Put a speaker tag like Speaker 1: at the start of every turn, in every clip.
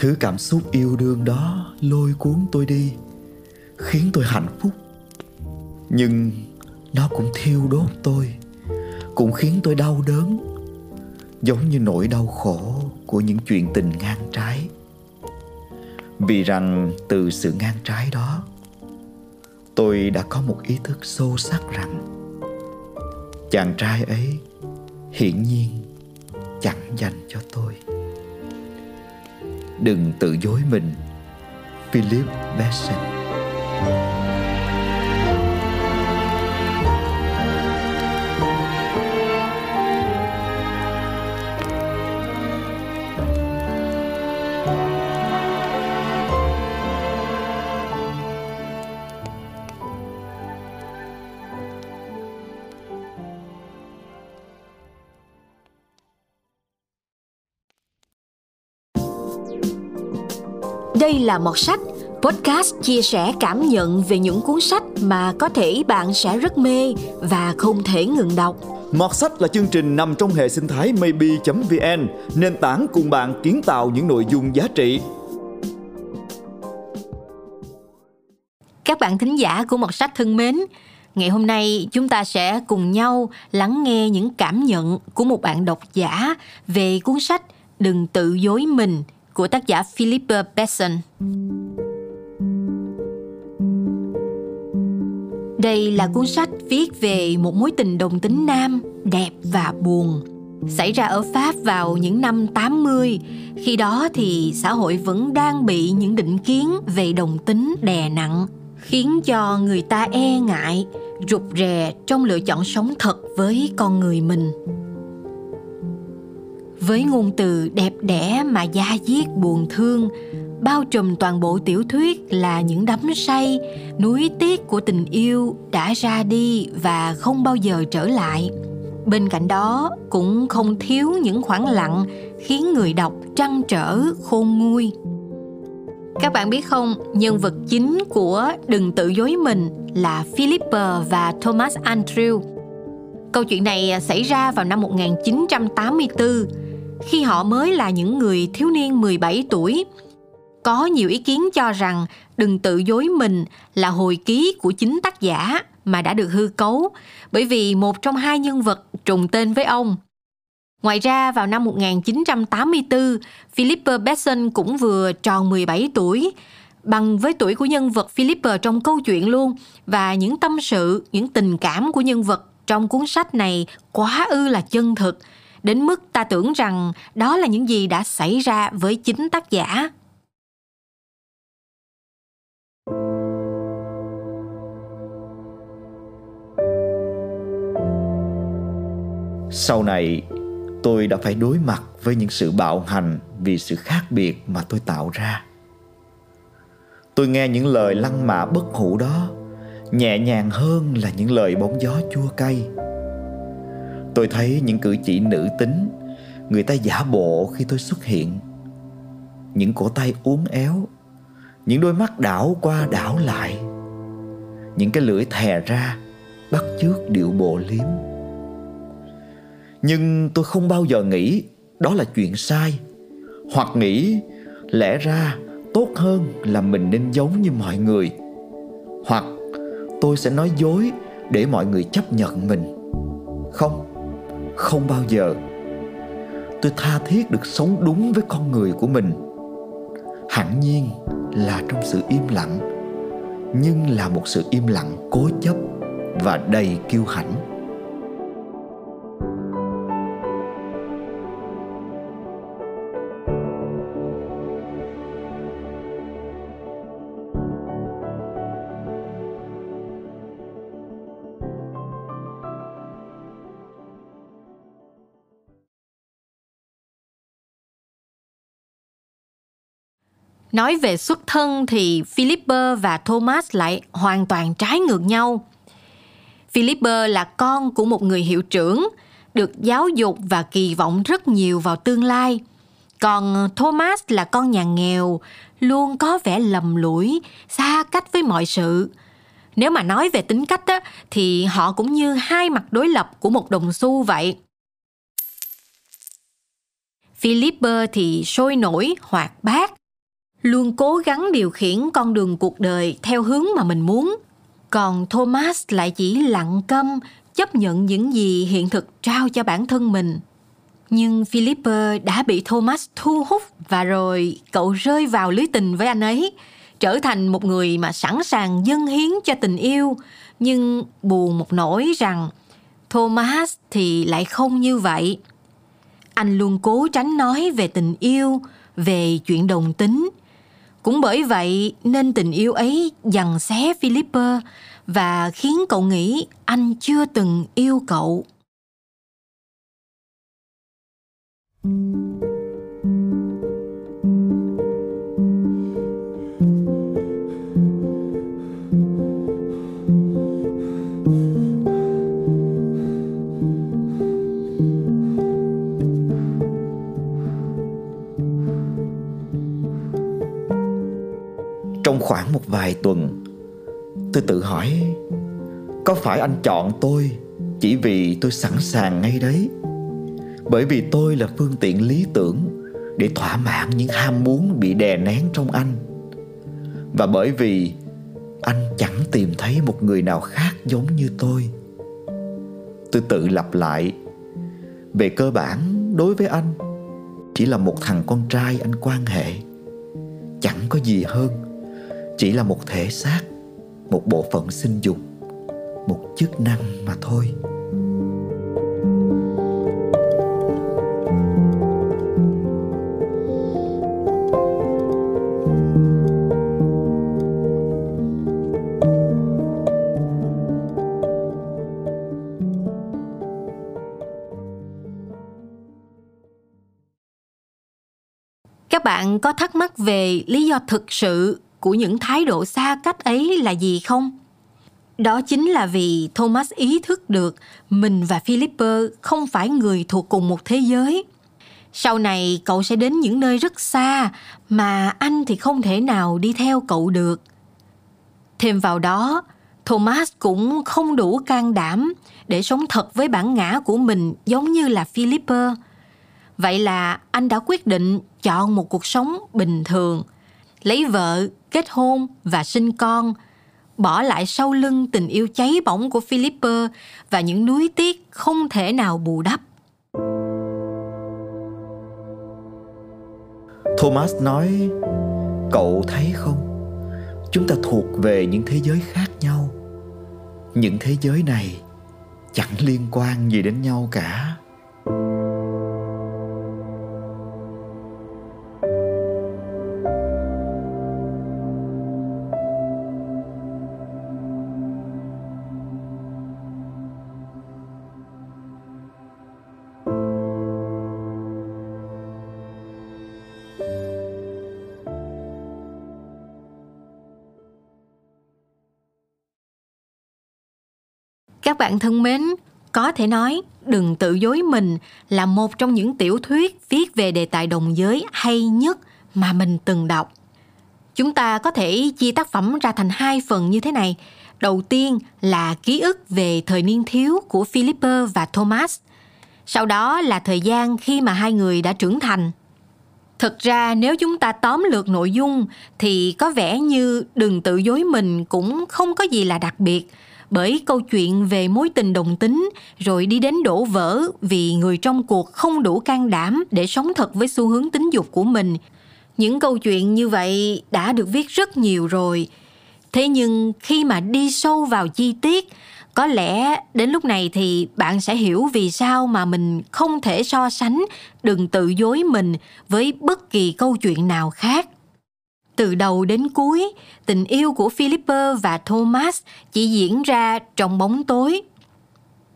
Speaker 1: Thứ cảm xúc yêu đương đó lôi cuốn tôi đi, Khiến tôi hạnh phúc. Nhưng nó cũng thiêu đốt tôi, Cũng khiến tôi đau đớn, Giống như nỗi đau khổ của những chuyện tình ngang trái. Vì rằng từ sự ngang trái đó, Tôi đã có một ý thức sâu sắc rằng Chàng trai ấy hiển nhiên chẳng dành cho tôi đừng tự dối mình. Philip besson
Speaker 2: Đây là một sách podcast chia sẻ cảm nhận về những cuốn sách mà có thể bạn sẽ rất mê và không thể ngừng đọc.
Speaker 1: Mọt sách là chương trình nằm trong hệ sinh thái maybe.vn, nền tảng cùng bạn kiến tạo những nội dung giá trị.
Speaker 2: Các bạn thính giả của một sách thân mến, ngày hôm nay chúng ta sẽ cùng nhau lắng nghe những cảm nhận của một bạn độc giả về cuốn sách Đừng tự dối mình của tác giả Philippa Besson. Đây là cuốn sách viết về một mối tình đồng tính nam đẹp và buồn xảy ra ở Pháp vào những năm 80. Khi đó thì xã hội vẫn đang bị những định kiến về đồng tính đè nặng, khiến cho người ta e ngại, rụt rè trong lựa chọn sống thật với con người mình với ngôn từ đẹp đẽ mà da diết buồn thương bao trùm toàn bộ tiểu thuyết là những đắm say núi tiếc của tình yêu đã ra đi và không bao giờ trở lại bên cạnh đó cũng không thiếu những khoảng lặng khiến người đọc trăn trở khôn nguôi các bạn biết không, nhân vật chính của Đừng tự dối mình là Philippa và Thomas Andrew. Câu chuyện này xảy ra vào năm 1984 khi họ mới là những người thiếu niên 17 tuổi. Có nhiều ý kiến cho rằng đừng tự dối mình là hồi ký của chính tác giả mà đã được hư cấu bởi vì một trong hai nhân vật trùng tên với ông. Ngoài ra vào năm 1984, Philippa Besson cũng vừa tròn 17 tuổi, bằng với tuổi của nhân vật Philippa trong câu chuyện luôn và những tâm sự, những tình cảm của nhân vật trong cuốn sách này quá ư là chân thực – đến mức ta tưởng rằng đó là những gì đã xảy ra với chính tác giả.
Speaker 1: Sau này, tôi đã phải đối mặt với những sự bạo hành vì sự khác biệt mà tôi tạo ra. Tôi nghe những lời lăng mạ bất hủ đó, nhẹ nhàng hơn là những lời bóng gió chua cay tôi thấy những cử chỉ nữ tính, người ta giả bộ khi tôi xuất hiện. Những cổ tay uốn éo, những đôi mắt đảo qua đảo lại. Những cái lưỡi thè ra, bắt chước điệu bộ liếm. Nhưng tôi không bao giờ nghĩ đó là chuyện sai, hoặc nghĩ lẽ ra tốt hơn là mình nên giống như mọi người, hoặc tôi sẽ nói dối để mọi người chấp nhận mình. Không không bao giờ. Tôi tha thiết được sống đúng với con người của mình. Hẳn nhiên là trong sự im lặng, nhưng là một sự im lặng cố chấp và đầy kiêu hãnh.
Speaker 2: Nói về xuất thân thì Philipper và Thomas lại hoàn toàn trái ngược nhau. Philipper là con của một người hiệu trưởng, được giáo dục và kỳ vọng rất nhiều vào tương lai. Còn Thomas là con nhà nghèo, luôn có vẻ lầm lũi, xa cách với mọi sự. Nếu mà nói về tính cách á, thì họ cũng như hai mặt đối lập của một đồng xu vậy. Philipper thì sôi nổi, hoạt bát, luôn cố gắng điều khiển con đường cuộc đời theo hướng mà mình muốn. Còn Thomas lại chỉ lặng câm, chấp nhận những gì hiện thực trao cho bản thân mình. Nhưng Philipper đã bị Thomas thu hút và rồi cậu rơi vào lưới tình với anh ấy, trở thành một người mà sẵn sàng dâng hiến cho tình yêu, nhưng buồn một nỗi rằng Thomas thì lại không như vậy. Anh luôn cố tránh nói về tình yêu, về chuyện đồng tính. Cũng bởi vậy nên tình yêu ấy dằn xé Philipper và khiến cậu nghĩ anh chưa từng yêu cậu.
Speaker 1: Trong khoảng một vài tuần. Tôi tự hỏi, Có phải anh chọn tôi Chỉ vì tôi sẵn sàng ngay đấy? Bởi vì tôi là phương tiện lý tưởng Để thỏa mãn những ham muốn bị đè nén trong anh. Và bởi vì Anh chẳng tìm thấy một người nào khác giống như tôi. Tôi tự lặp lại, Về cơ bản đối với anh, Chỉ là một thằng con trai anh quan hệ, Chẳng có gì hơn chỉ là một thể xác, một bộ phận sinh dục, một chức năng mà thôi.
Speaker 2: Các bạn có thắc mắc về lý do thực sự của những thái độ xa cách ấy là gì không? Đó chính là vì Thomas ý thức được mình và Philipper không phải người thuộc cùng một thế giới. Sau này cậu sẽ đến những nơi rất xa mà anh thì không thể nào đi theo cậu được. Thêm vào đó, Thomas cũng không đủ can đảm để sống thật với bản ngã của mình giống như là Philipper. Vậy là anh đã quyết định chọn một cuộc sống bình thường, lấy vợ, kết hôn và sinh con, bỏ lại sau lưng tình yêu cháy bỏng của Philipper và những núi tiếc không thể nào bù đắp.
Speaker 1: Thomas nói, cậu thấy không? Chúng ta thuộc về những thế giới khác nhau. Những thế giới này chẳng liên quan gì đến nhau cả.
Speaker 2: Các bạn thân mến, có thể nói Đừng tự dối mình là một trong những tiểu thuyết viết về đề tài đồng giới hay nhất mà mình từng đọc. Chúng ta có thể chia tác phẩm ra thành hai phần như thế này. Đầu tiên là ký ức về thời niên thiếu của Philipper và Thomas. Sau đó là thời gian khi mà hai người đã trưởng thành. Thực ra nếu chúng ta tóm lược nội dung thì có vẻ như đừng tự dối mình cũng không có gì là đặc biệt bởi câu chuyện về mối tình đồng tính rồi đi đến đổ vỡ vì người trong cuộc không đủ can đảm để sống thật với xu hướng tính dục của mình. Những câu chuyện như vậy đã được viết rất nhiều rồi. Thế nhưng khi mà đi sâu vào chi tiết, có lẽ đến lúc này thì bạn sẽ hiểu vì sao mà mình không thể so sánh, đừng tự dối mình với bất kỳ câu chuyện nào khác. Từ đầu đến cuối, tình yêu của Philipper và Thomas chỉ diễn ra trong bóng tối.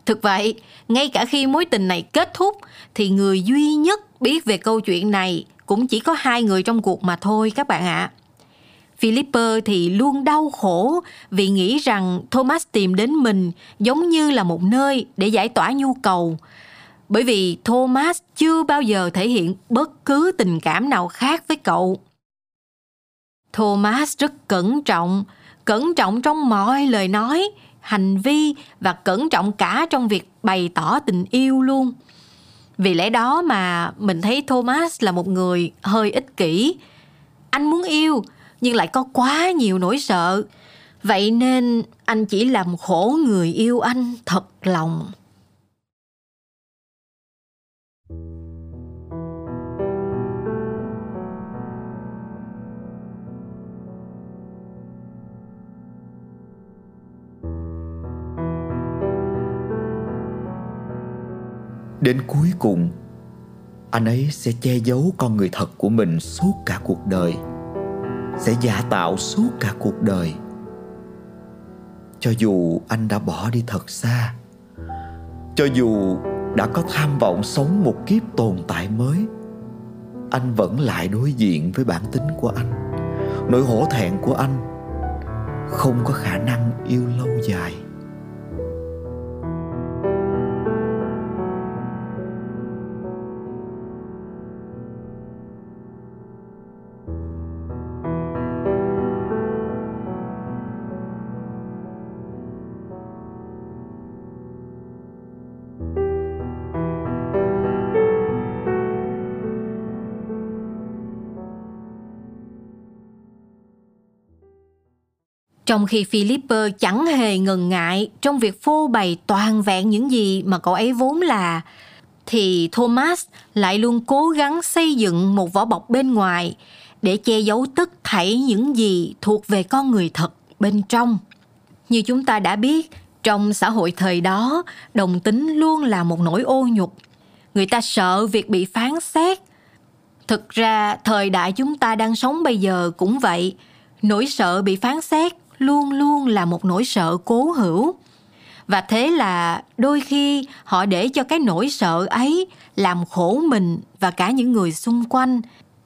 Speaker 2: Thực vậy, ngay cả khi mối tình này kết thúc thì người duy nhất biết về câu chuyện này cũng chỉ có hai người trong cuộc mà thôi các bạn ạ. À. Philipper thì luôn đau khổ vì nghĩ rằng Thomas tìm đến mình giống như là một nơi để giải tỏa nhu cầu. Bởi vì Thomas chưa bao giờ thể hiện bất cứ tình cảm nào khác với cậu. Thomas rất cẩn trọng, cẩn trọng trong mọi lời nói, hành vi và cẩn trọng cả trong việc bày tỏ tình yêu luôn. Vì lẽ đó mà mình thấy Thomas là một người hơi ích kỷ. anh muốn yêu nhưng lại có quá nhiều nỗi sợ. Vậy nên anh chỉ làm khổ người yêu anh thật lòng.
Speaker 1: Đến cuối cùng, Anh ấy sẽ che giấu con người thật của mình suốt cả cuộc đời, Sẽ giả tạo suốt cả cuộc đời. Cho dù anh đã bỏ đi thật xa, Cho dù đã có tham vọng sống một kiếp tồn tại mới, Anh vẫn lại đối diện với bản tính của anh. Nỗi hổ thẹn của anh Không có khả năng yêu lâu dài.
Speaker 2: Trong khi Philipper chẳng hề ngần ngại trong việc phô bày toàn vẹn những gì mà cậu ấy vốn là, thì Thomas lại luôn cố gắng xây dựng một vỏ bọc bên ngoài để che giấu tất thảy những gì thuộc về con người thật bên trong. Như chúng ta đã biết, trong xã hội thời đó, đồng tính luôn là một nỗi ô nhục. Người ta sợ việc bị phán xét. Thực ra, thời đại chúng ta đang sống bây giờ cũng vậy. Nỗi sợ bị phán xét luôn luôn là một nỗi sợ cố hữu. Và thế là đôi khi họ để cho cái nỗi sợ ấy làm khổ mình và cả những người xung quanh,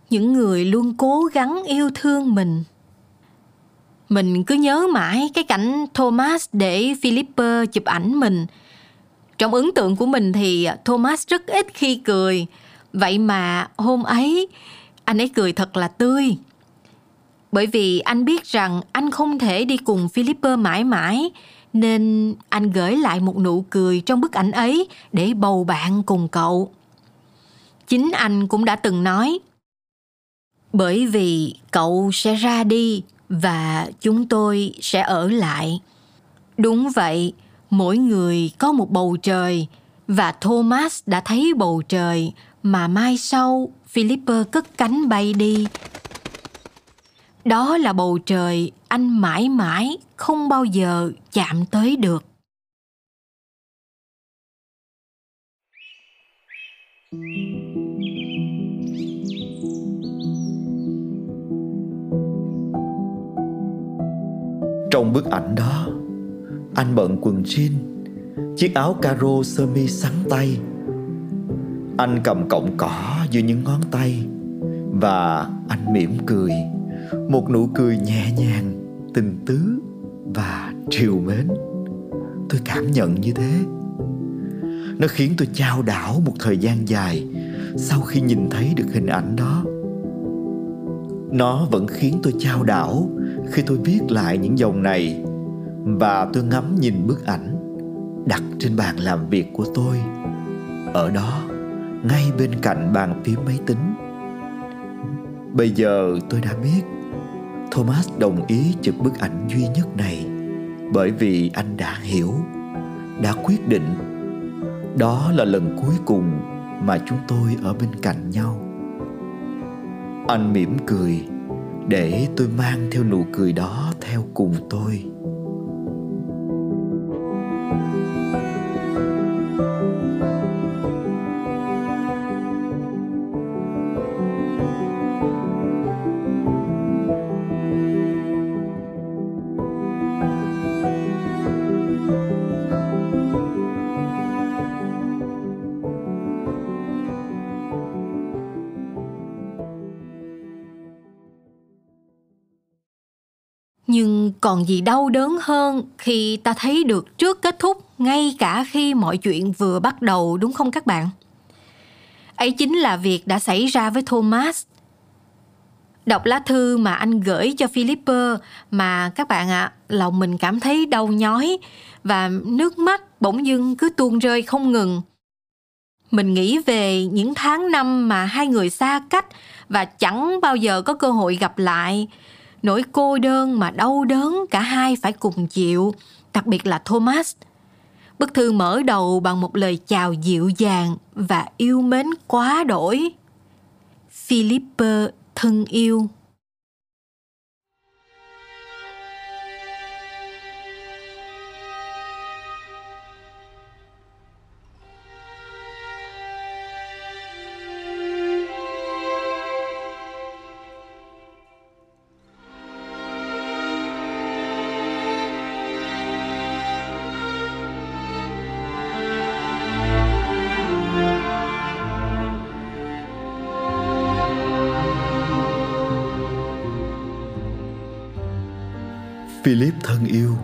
Speaker 2: những người luôn cố gắng yêu thương mình. Mình cứ nhớ mãi cái cảnh thomas để philipper chụp ảnh mình. Trong ấn tượng của mình thì thomas rất ít khi cười. Vậy mà hôm ấy, anh ấy cười thật là tươi bởi vì anh biết rằng anh không thể đi cùng Philipper mãi mãi, nên anh gửi lại một nụ cười trong bức ảnh ấy để bầu bạn cùng cậu. Chính anh cũng đã từng nói, bởi vì cậu sẽ ra đi và chúng tôi sẽ ở lại. Đúng vậy, mỗi người có một bầu trời và Thomas đã thấy bầu trời mà mai sau Philipper cất cánh bay đi đó là bầu trời, anh mãi mãi không bao giờ chạm tới được.
Speaker 1: Trong bức ảnh đó, anh bận quần jean, chiếc áo caro sơ mi sắn tay. Anh cầm cọng cỏ giữa những ngón tay và anh mỉm cười một nụ cười nhẹ nhàng, tình tứ và triều mến. Tôi cảm nhận như thế. Nó khiến tôi chao đảo một thời gian dài sau khi nhìn thấy được hình ảnh đó. Nó vẫn khiến tôi chao đảo khi tôi viết lại những dòng này và tôi ngắm nhìn bức ảnh đặt trên bàn làm việc của tôi. Ở đó, ngay bên cạnh bàn phím máy tính. Bây giờ tôi đã biết Thomas đồng ý chụp bức ảnh duy nhất này bởi vì anh đã hiểu, đã quyết định đó là lần cuối cùng mà chúng tôi ở bên cạnh nhau. Anh mỉm cười để tôi mang theo nụ cười đó theo cùng tôi.
Speaker 2: Còn gì đau đớn hơn khi ta thấy được trước kết thúc ngay cả khi mọi chuyện vừa bắt đầu đúng không các bạn? Ấy chính là việc đã xảy ra với thomas. Đọc lá thư mà anh gửi cho philipper mà các bạn ạ à, lòng mình cảm thấy đau nhói và nước mắt bỗng dưng cứ tuôn rơi không ngừng. Mình nghĩ về những tháng năm mà hai người xa cách và chẳng bao giờ có cơ hội gặp lại. Nỗi cô đơn mà đau đớn cả hai phải cùng chịu, đặc biệt là Thomas. Bức thư mở đầu bằng một lời chào dịu dàng và yêu mến quá đổi. Philippe thân yêu
Speaker 1: Philip thân yêu.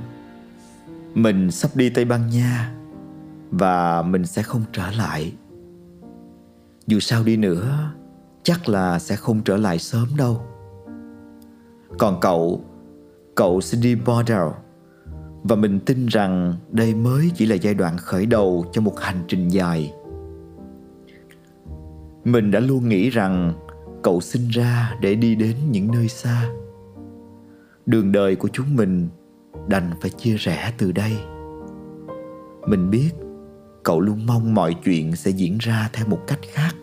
Speaker 1: Mình sắp đi Tây Ban Nha Và mình sẽ không trở lại. Dù sao đi nữa, Chắc là sẽ không trở lại sớm đâu. Còn cậu Cậu sẽ đi Bordeaux Và mình tin rằng đây mới chỉ là giai đoạn khởi đầu cho một hành trình dài. Mình đã luôn nghĩ rằng cậu sinh ra để đi đến những nơi xa đường đời của chúng mình đành phải chia rẽ từ đây. Mình biết cậu luôn mong mọi chuyện sẽ diễn ra theo một cách khác.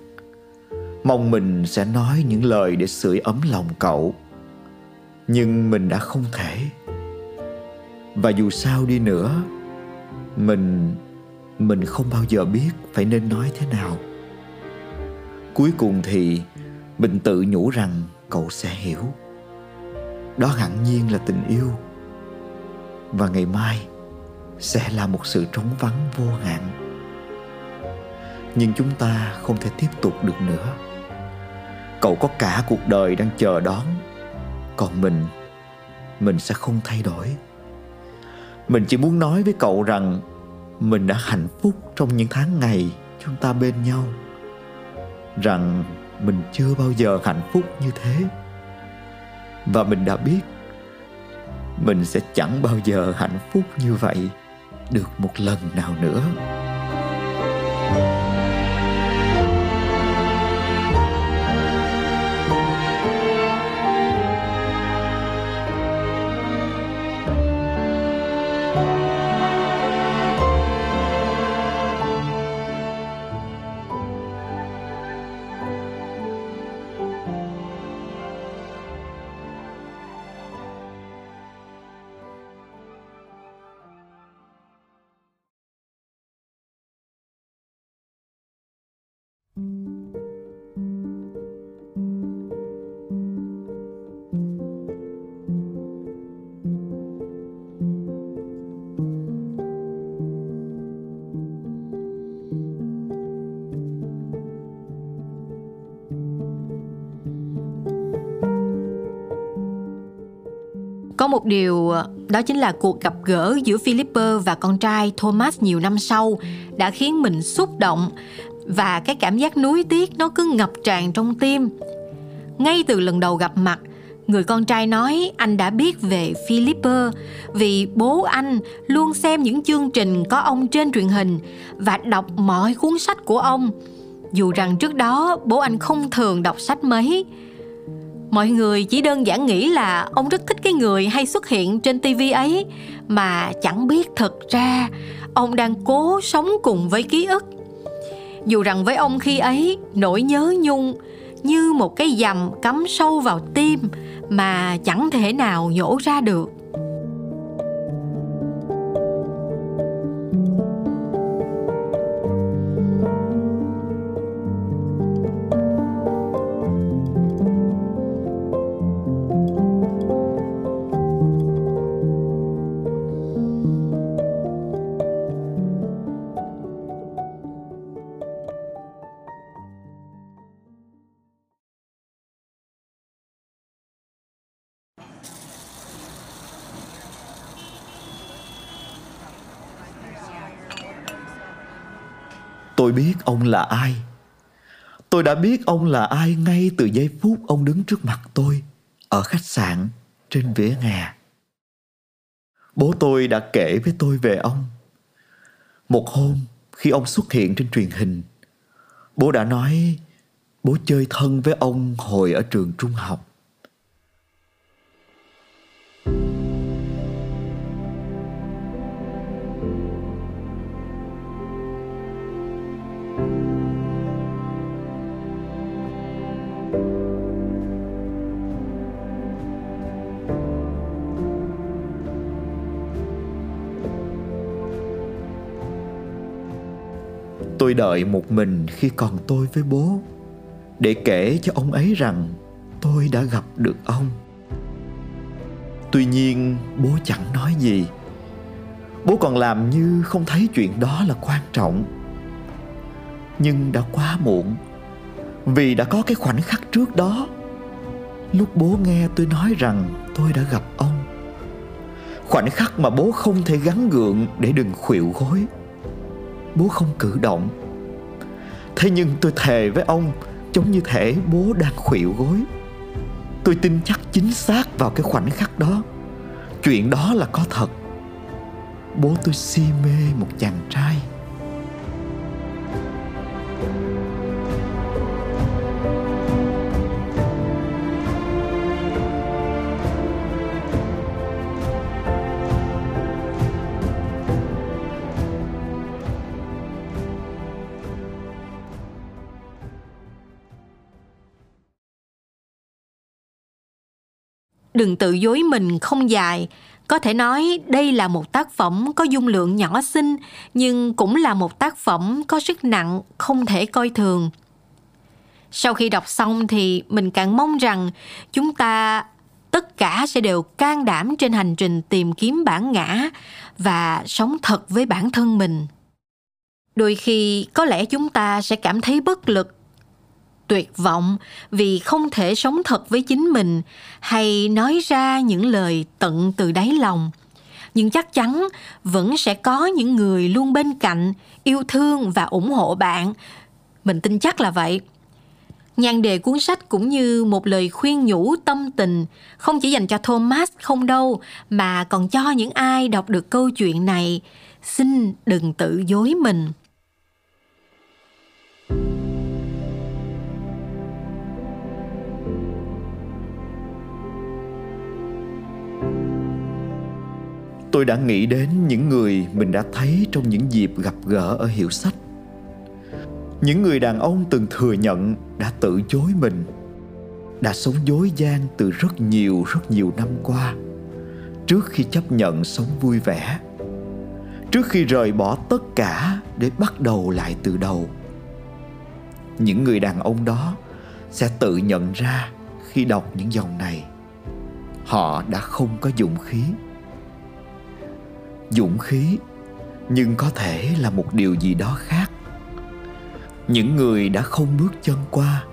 Speaker 1: Mong mình sẽ nói những lời để sưởi ấm lòng cậu. Nhưng mình đã không thể. Và dù sao đi nữa, mình mình không bao giờ biết phải nên nói thế nào. Cuối cùng thì mình tự nhủ rằng cậu sẽ hiểu đó hẳn nhiên là tình yêu. Và ngày mai sẽ là một sự trống vắng vô hạn. Nhưng chúng ta không thể tiếp tục được nữa. Cậu có cả cuộc đời đang chờ đón. Còn mình mình sẽ không thay đổi. Mình chỉ muốn nói với cậu rằng mình đã hạnh phúc trong những tháng ngày chúng ta bên nhau. Rằng mình chưa bao giờ hạnh phúc như thế và mình đã biết, mình sẽ chẳng bao giờ hạnh phúc như vậy được một lần nào nữa.
Speaker 2: Có một điều ờ, đó chính là cuộc gặp gỡ giữa Philipper và con trai Thomas nhiều năm sau đã khiến mình xúc động và cái cảm giác nuối tiếc nó cứ ngập tràn trong tim. Ngay từ lần đầu gặp mặt, người con trai nói anh đã biết về Philipper vì bố anh luôn xem những chương trình có ông trên truyền hình và đọc mọi cuốn sách của ông. Dù rằng trước đó bố anh không thường đọc sách mấy, mọi người chỉ đơn giản nghĩ là ông rất thích cái người hay xuất hiện trên tivi ấy. Mà chẳng biết thật ra, ông đang cố sống cùng với ký ức. Dù rằng với ông khi ấy, nỗi nhớ nhung như một cái dầm cắm sâu vào tim mà chẳng thể nào nhổ ra được.
Speaker 1: Tôi biết ông là ai. Tôi đã biết ông là ai ngay từ giây phút ông đứng trước mặt tôi ở khách sạn trên vỉa hè. Bố tôi đã kể với tôi về ông. Một hôm khi ông xuất hiện trên truyền hình, bố đã nói bố chơi thân với ông hồi ở trường trung học tôi đợi một mình khi còn tôi với bố, để kể cho ông ấy rằng tôi đã gặp được ông. Tuy nhiên, bố chẳng nói gì. Bố còn làm như không thấy chuyện đó là quan trọng. Nhưng đã quá muộn, vì đã có cái khoảnh khắc trước đó, lúc bố nghe tôi nói rằng tôi đã gặp ông. Khoảnh khắc mà bố không thể gắn gượng để đừng khuỵu gối. Bố không cử động thế nhưng tôi thề với ông, giống như thể bố đang khuỵu gối. Tôi tin chắc chính xác vào cái khoảnh khắc đó. Chuyện đó là có thật. Bố tôi si mê một chàng trai.
Speaker 2: Đừng tự dối mình không dài. Có thể nói đây là một tác phẩm có dung lượng nhỏ xinh, nhưng cũng là một tác phẩm có sức nặng không thể coi thường. Sau khi đọc xong thì mình càng mong rằng chúng ta tất cả sẽ đều can đảm trên hành trình tìm kiếm bản ngã và sống thật với bản thân mình. Đôi khi có lẽ chúng ta sẽ cảm thấy bất lực tuyệt vọng vì không thể sống thật với chính mình hay nói ra những lời tận từ đáy lòng. Nhưng chắc chắn vẫn sẽ có những người luôn bên cạnh, yêu thương và ủng hộ bạn. Mình tin chắc là vậy. Nhan đề cuốn sách cũng như một lời khuyên nhủ tâm tình không chỉ dành cho thomas không đâu, mà còn cho những ai đọc được câu chuyện này. Xin đừng tự dối mình.
Speaker 1: Tôi đã nghĩ đến những người mình đã thấy trong những dịp gặp gỡ ở hiệu sách. Những người đàn ông từng thừa nhận đã tự chối mình, đã sống dối gian từ rất nhiều rất nhiều năm qua, trước khi chấp nhận sống vui vẻ, trước khi rời bỏ tất cả để bắt đầu lại từ đầu. Những người đàn ông đó sẽ tự nhận ra khi đọc những dòng này. Họ đã không có dũng khí dũng khí, nhưng có thể là một điều gì đó khác. Những người đã không bước chân qua,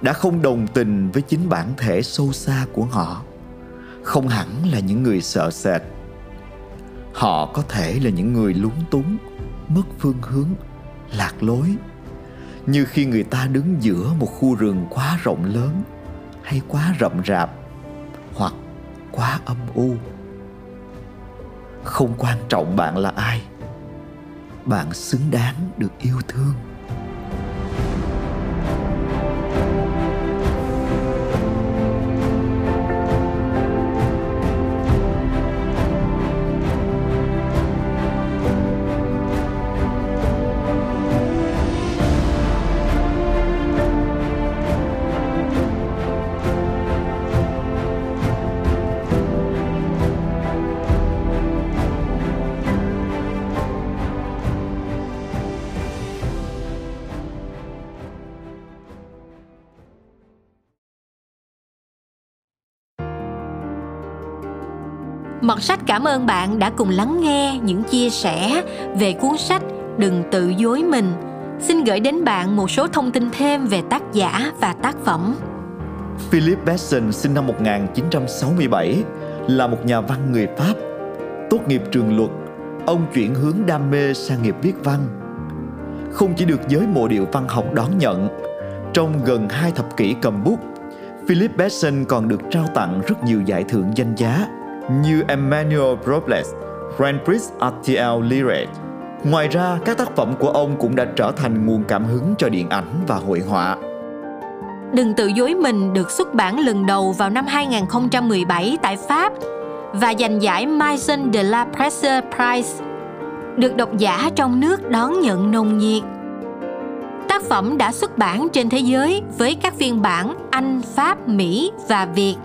Speaker 1: đã không đồng tình với chính bản thể sâu xa của họ, không hẳn là những người sợ sệt. Họ có thể là những người lúng túng, mất phương hướng, lạc lối. Như khi người ta đứng giữa một khu rừng quá rộng lớn, hay quá rậm rạp, hoặc quá âm u không quan trọng bạn là ai. Bạn xứng đáng được yêu thương.
Speaker 2: Mọt sách cảm ơn bạn đã cùng lắng nghe những chia sẻ về cuốn sách Đừng tự dối mình. Xin gửi đến bạn một số thông tin thêm về tác giả và tác phẩm.
Speaker 1: Philip Besson sinh năm 1967 là một nhà văn người Pháp. Tốt nghiệp trường luật, ông chuyển hướng đam mê sang nghiệp viết văn. Không chỉ được giới mộ điệu văn học đón nhận, trong gần hai thập kỷ cầm bút, Philip Besson còn được trao tặng rất nhiều giải thưởng danh giá như Emmanuel Robles, Grand Prix RTL Ngoài ra, các tác phẩm của ông cũng đã trở thành nguồn cảm hứng cho điện ảnh và hội họa.
Speaker 2: Đừng tự dối mình được xuất bản lần đầu vào năm 2017 tại Pháp và giành giải Maison de la Presse Prize, được độc giả trong nước đón nhận nồng nhiệt. Tác phẩm đã xuất bản trên thế giới với các phiên bản Anh, Pháp, Mỹ và Việt.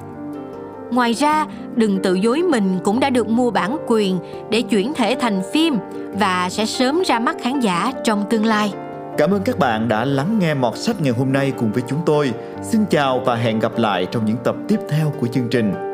Speaker 2: Ngoài ra, đừng tự dối mình cũng đã được mua bản quyền để chuyển thể thành phim và sẽ sớm ra mắt khán giả trong tương lai.
Speaker 1: Cảm ơn các bạn đã lắng nghe mọt sách ngày hôm nay cùng với chúng tôi. Xin chào và hẹn gặp lại trong những tập tiếp theo của chương trình.